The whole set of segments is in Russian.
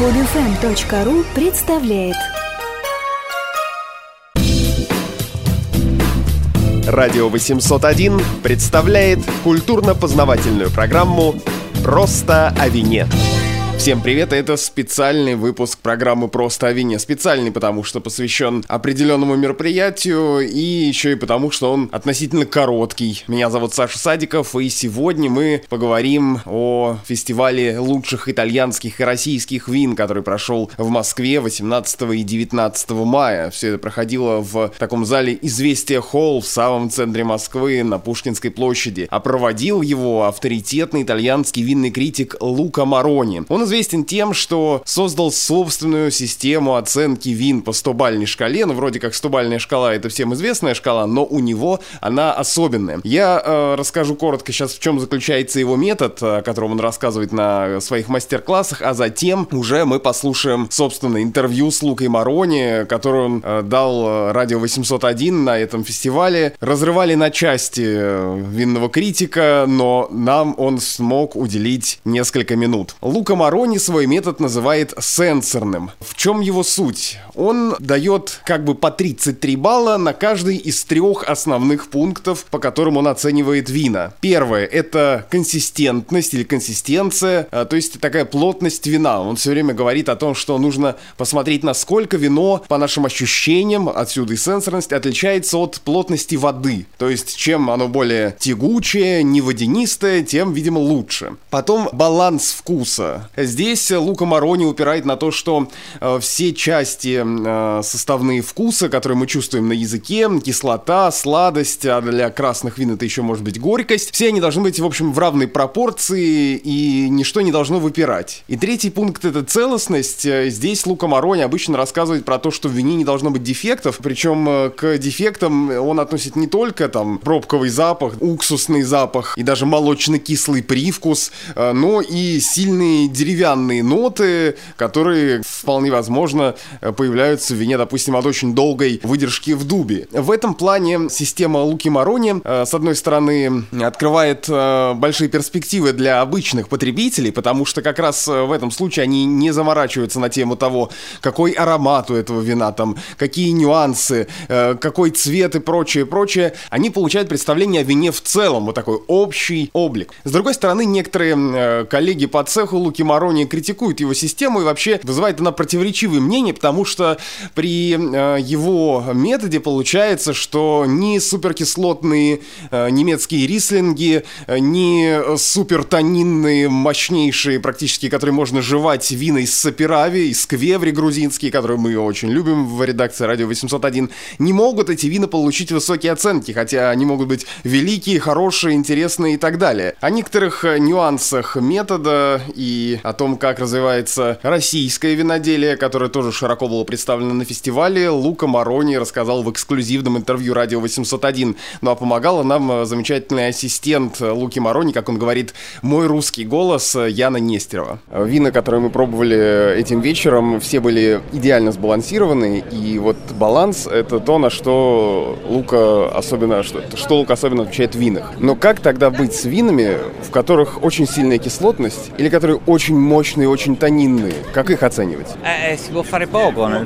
Podfm.ru представляет Радио 801 представляет культурно-познавательную программу «Просто о вине». Всем привет, это специальный выпуск программы «Просто о вине». Специальный, потому что посвящен определенному мероприятию и еще и потому, что он относительно короткий. Меня зовут Саша Садиков, и сегодня мы поговорим о фестивале лучших итальянских и российских вин, который прошел в Москве 18 и 19 мая. Все это проходило в таком зале «Известия Холл» в самом центре Москвы на Пушкинской площади. А проводил его авторитетный итальянский винный критик Лука Марони. Он известен тем, что создал собственную систему оценки вин по 100-бальной шкале. Ну, вроде как 100-бальная шкала — это всем известная шкала, но у него она особенная. Я э, расскажу коротко сейчас, в чем заключается его метод, о котором он рассказывает на своих мастер-классах, а затем уже мы послушаем, собственно, интервью с Лукой Марони, которое он э, дал э, радио 801 на этом фестивале. Разрывали на части э, винного критика, но нам он смог уделить несколько минут. Лука Марони Марони свой метод называет сенсорным. В чем его суть? Он дает как бы по 33 балла на каждый из трех основных пунктов, по которым он оценивает вина. Первое — это консистентность или консистенция, а, то есть такая плотность вина. Он все время говорит о том, что нужно посмотреть, насколько вино, по нашим ощущениям, отсюда и сенсорность, отличается от плотности воды. То есть чем оно более тягучее, не водянистое, тем, видимо, лучше. Потом баланс вкуса. Здесь Лука Марони упирает на то, что э, все части э, составные вкуса, которые мы чувствуем на языке, кислота, сладость, а для красных вин это еще может быть горькость, все они должны быть, в общем, в равной пропорции и ничто не должно выпирать. И третий пункт это целостность. Э, здесь Лука Марони обычно рассказывает про то, что в вине не должно быть дефектов, причем к дефектам он относит не только там пробковый запах, уксусный запах и даже молочно-кислый привкус, но и сильные деревья деревянные ноты, которые вполне возможно появляются в вине, допустим, от очень долгой выдержки в дубе. В этом плане система Луки Марони, э, с одной стороны, открывает э, большие перспективы для обычных потребителей, потому что как раз э, в этом случае они не заморачиваются на тему того, какой аромат у этого вина, там, какие нюансы, какой цвет и прочее, прочее. Они получают представление о вине в целом, вот такой общий облик. С другой стороны, некоторые коллеги по цеху Луки Марони Марони критикует его систему и вообще вызывает она противоречивые мнения, потому что при э, его методе получается, что ни суперкислотные э, немецкие рислинги, э, ни супертонинные, мощнейшие практически, которые можно жевать вина из Сапирави, из Квеври грузинские, которые мы очень любим в редакции Радио 801, не могут эти вина получить высокие оценки, хотя они могут быть великие, хорошие, интересные и так далее. О некоторых нюансах метода и о том, как развивается российское виноделие, которое тоже широко было представлено на фестивале, Лука Марони рассказал в эксклюзивном интервью «Радио 801». Ну а помогала нам э, замечательный ассистент Луки Марони, как он говорит, мой русский голос э, Яна Нестерова. Вина, которые мы пробовали этим вечером, все были идеально сбалансированы, и вот баланс — это то, на что Лука особенно, что, что Лука особенно отвечает в винах. Но как тогда быть с винами, в которых очень сильная кислотность, или которые очень мощные, очень тонинные. Как их оценивать?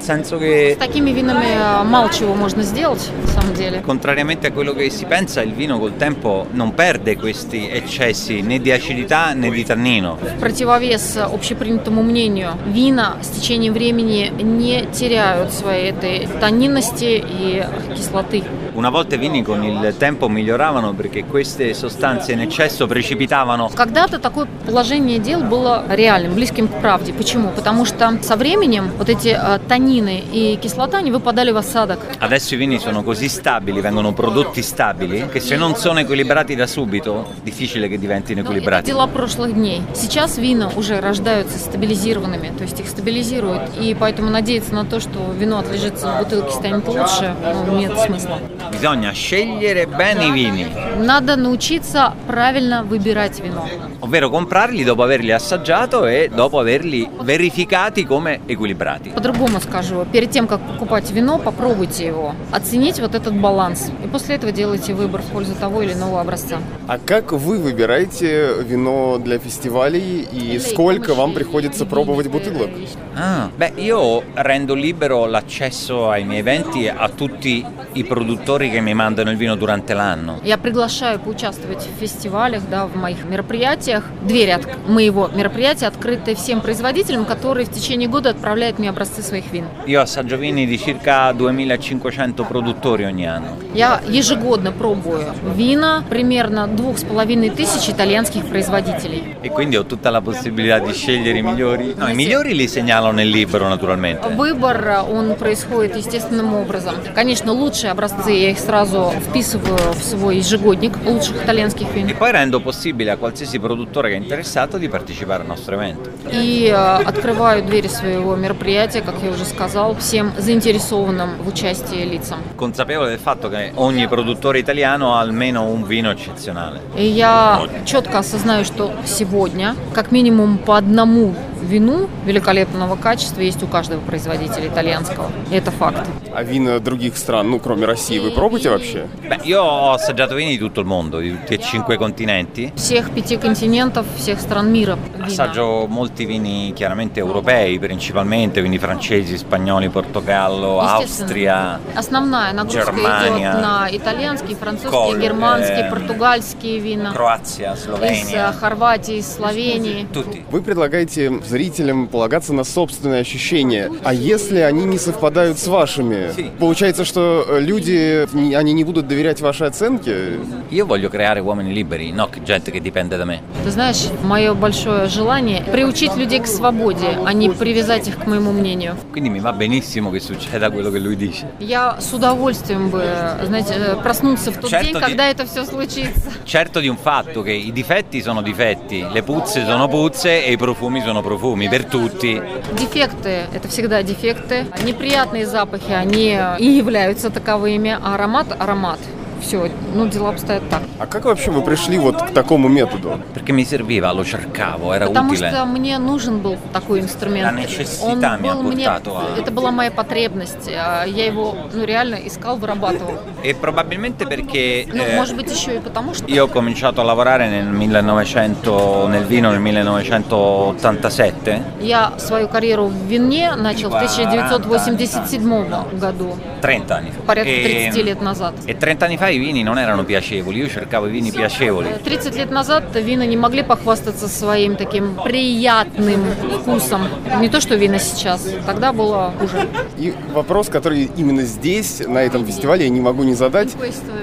Senso che... С такими винами э, мало чего можно сделать, на самом деле. Contrariamente a quello che si pensa, il vino col tempo non perde questi eccessi né di acidità né di tannino. В противовес общепринятому мнению, вина с течением времени не теряют своей этой тонинности и кислоты. Una volta i vini con il tempo miglioravano perché queste sostanze in eccesso precipitavano. Когда-то такое положение дел было реальным, близким к правде. Почему? Потому что со временем вот эти э, танины и кислота, они выпадали в осадок. Adesso i vini sono così stabili, vengono prodotti stabili, che se non sono equilibrati da subito, difficile che diventino это equilibrati. дела прошлых дней. Сейчас вина уже рождаются стабилизированными, то есть их стабилизируют. И поэтому надеяться на то, что вино отлежится в бутылке, станет лучше, ну, нет смысла. Bisogna scegliere bene i vini, Надо научиться правильно выбирать вино. Ovvero comprarli dopo averli assaggiati prodotto e dopo averli verificati come equilibrati. По-другому скажу. Перед тем, как покупать вино, попробуйте его. Оценить вот этот баланс. И после этого делайте выбор в пользу того или иного образца. А как вы выбираете вино для фестивалей и сколько вам приходится пробовать бутылок? Ah, beh, io rendo libero l'accesso ai miei eventi a tutti i produttori che mi mandano il vino durante l'anno. Я приглашаю поучаствовать в фестивалях, да, в моих мероприятиях. Двери от моего мероприятия открыты всем производителям, которые в течение года отправляют мне образцы своих вин. Io assaggio vini di circa 2500 produttori ogni anno. Я ежегодно пробую вина примерно двух с половиной тысяч итальянских производителей. E quindi ho tutta la possibilità di scegliere i migliori. No, i migliori li segnalo nel libro naturalmente. Выбор, он происходит естественным образом. Конечно, лучшие образцы я их сразу вписываю в свой ежегодник лучших итальянских E вин. poi rendo possibile a qualsiasi produttore che è interessato di partecipare al nostro evento. И э, открываю двери своего мероприятия, как я уже сказал, всем заинтересованным в участии лицам. Consapevole del fatto che ogni produttore italiano ha almeno un vino eccezionale. И я четко осознаю, что сегодня как минимум по одному вину великолепного качества есть у каждого производителя итальянского. И это факт. А вина других стран, ну, кроме России, вы пробуете вообще? Io ho assaggiato vini di tutto il mondo, di tutti e cinque continenti. Всех пяти континентов, всех стран мира. Assaggio molti vini chiaramente europei, principalmente, quindi francesi, spagnoli, Portogallo. Austria. Основная нагрузка Германия, идет на итальянские, французские, Коль, германские, э, португальские вина. Croazia, Из Slovenia, Хорватии, из Словении. tutti. Вы предлагаете зрителям полагаться на собственные ощущения. А если они не совпадают с вашими? Получается, что э, люди, не- они не будут доверять вашей оценке? Io voglio creare uomini liberi, no che gente che dipende da me. Ты знаешь, мое большое желание приучить людей к свободе, а не привязать их к моему мнению. Я с удовольствием бы, знаете, э, проснуться в тот Certo день, di- когда это все случится. Certo di un fatto che i difetti sono difetti, le puzze sono puzze e i profumi sono profumi per tutti. Дефекты – это всегда дефекты. Неприятные запахи, они и являются таковыми, а аромат – аромат. Все, ну дела обстоят так. А как вообще вы пришли вот к такому методу? Perché mi serviva, lo cercavo, era Потому utile. что мне нужен был такой инструмент. Necessità Он mi ha был мне, portato a- это была моя потребность. а Я его ну, реально искал, вырабатывал. E probabilmente perché Ну, eh, может быть, еще и потому, что io ho cominciato a lavorare nel 1900, nel vino nel 1987, я свою карьеру в вине начал в 1987 году, 30 anni fa. порядка E- 30 лет назад. E 30 anni fa i vini non erano piacevoli, io cercavo i vini piacevoli. 30 лет назад вина не могли похвастаться своим таким приятным вкусом. Не то, что вина сейчас. Тогда было хуже. И вопрос, который именно здесь, на этом фестивале, я не могу не задать.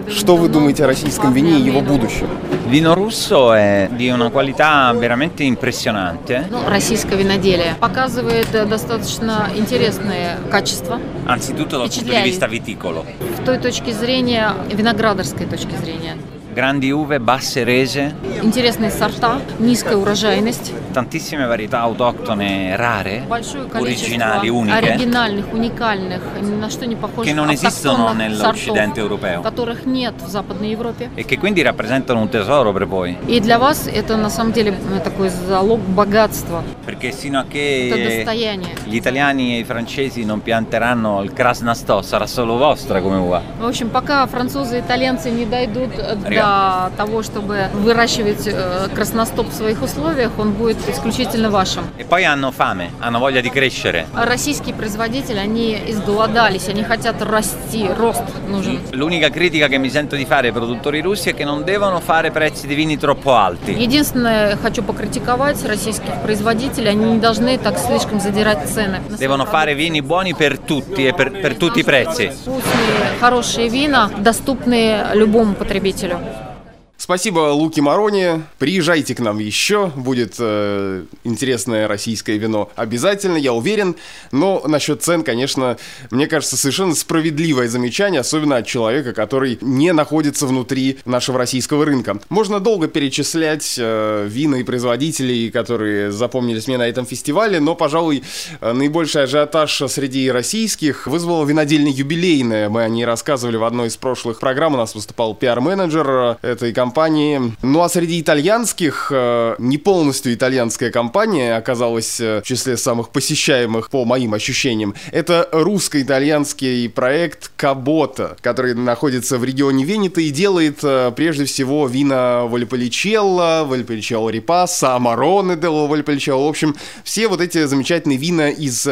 Что вы думаете о российском вине и его будущем? Il vino russo è di una qualità veramente impressionante, Ну, российское виноделие показывает э, достаточно интересные качества anzitutto dal punto di vista viticolo. в той точки зрения, виноградарской точки зрения. Grandi uve, basse rese, Интересные сорта, низкая урожайность, Tantissime varietà autoctone rare, большое originali, количество uniche, оригинальных, уникальных, ни на что не похожих che non esistono автохтонных nell'Occidente сортов, europeo которых нет в Западной Европе. e che quindi rappresentano un tesoro per voi. И для вас это на самом деле э, такой залог богатства, Perché sino a это che достояние. gli italiani e i francesi non pianteranno il Krasnastò sarà solo vostra come uva. В общем, пока французы и итальянцы не дойдут э, до того, чтобы выращивать э, красностоп в своих условиях, он будет исключительно вашим. E poi hanno fame, hanno voglia di crescere. Российские производители, они изголодались, они хотят расти, рост нужен. L'unica critica che mi sento di fare ai produttori russi è che non devono fare prezzi di vini troppo alti. Единственное, хочу покритиковать российских производителей, они не должны так слишком задирать цены. Devono fare vini buoni per tutti e per, per tutti i prezzi. Вкусные, хорошие вина, доступные любому потребителю. Спасибо Луки Марони. Приезжайте к нам еще. Будет э, интересное российское вино обязательно, я уверен. Но насчет цен, конечно, мне кажется, совершенно справедливое замечание, особенно от человека, который не находится внутри нашего российского рынка. Можно долго перечислять э, вина и производителей, которые запомнились мне на этом фестивале, но, пожалуй, э, наибольший ажиотаж среди российских вызвала винодельня юбилейная. Мы о ней рассказывали в одной из прошлых программ. У нас выступал пиар-менеджер э, этой компании компании. Ну а среди итальянских, э, не полностью итальянская компания оказалась э, в числе самых посещаемых по моим ощущениям. Это русско-итальянский проект Кабота, который находится в регионе Венета и делает э, прежде всего вина Вальполичелло, Вальполичелло Репаса, Амароне дело Вальполичелло. В общем, все вот эти замечательные вина из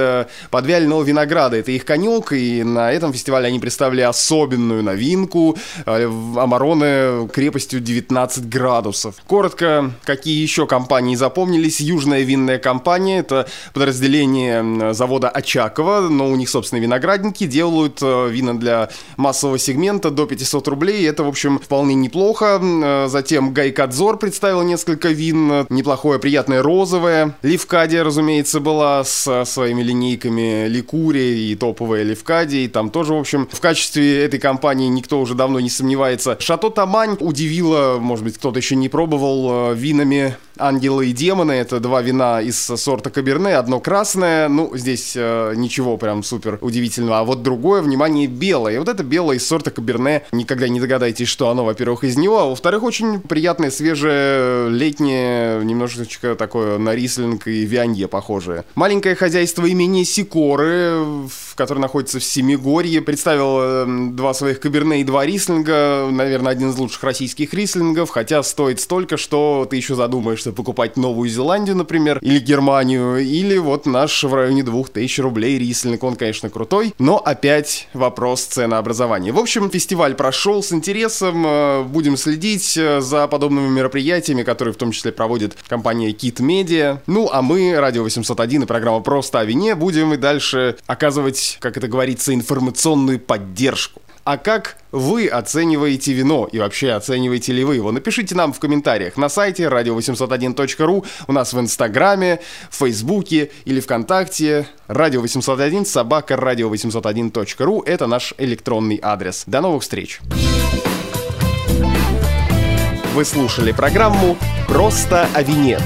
подвяленного винограда. Это их конек, и на этом фестивале они представили особенную новинку. Амароне крепостью 19 градусов. Коротко, какие еще компании запомнились? Южная винная компания, это подразделение завода Очакова, но у них, собственно, виноградники, делают э, вина для массового сегмента до 500 рублей, это, в общем, вполне неплохо. Э, затем Гайкадзор представил несколько вин, неплохое, приятное розовое. Ливкадия, разумеется, была с своими линейками Ликури и топовая Ливкадия, и там тоже, в общем, в качестве этой компании никто уже давно не сомневается. Шато Тамань может быть, кто-то еще не пробовал, э, винами Ангелы и демоны это два вина из сорта Каберне. Одно красное, ну, здесь э, ничего прям супер удивительного. А вот другое, внимание, белое. И вот это белое из сорта Каберне. Никогда не догадайтесь, что оно, во-первых, из него. А во-вторых, очень приятное, свежее, летнее, немножечко такое на рислинг и вианье похожее. Маленькое хозяйство имени Сикоры, которое находится в Семигорье, представил э, два своих Каберне и два рислинга. Наверное, один из лучших российских рислингов, хотя стоит столько, что ты еще задумаешься покупать Новую Зеландию, например, или Германию, или вот наш в районе 2000 рублей рислинг, он, конечно, крутой, но опять вопрос ценообразования. В общем, фестиваль прошел с интересом, э, будем следить э, за подобными мероприятиями, которые в том числе проводит компания Kit Media. Ну, а мы, Радио 801 и программа «Просто о вине» будем и дальше оказывать, как это говорится, информационную поддержку. А как вы оцениваете вино и вообще оцениваете ли вы его? Напишите нам в комментариях на сайте radio801.ru, у нас в Инстаграме, в Фейсбуке или ВКонтакте. Radio 801 собака radio801.ru это наш электронный адрес. До новых встреч! Вы слушали программу «Просто о вине».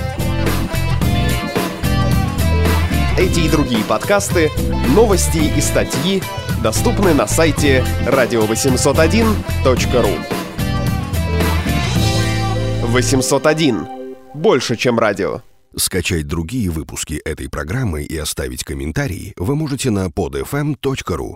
Эти и другие подкасты, новости и статьи доступны на сайте radio801.ru 801. Больше, чем радио. Скачать другие выпуски этой программы и оставить комментарии вы можете на podfm.ru.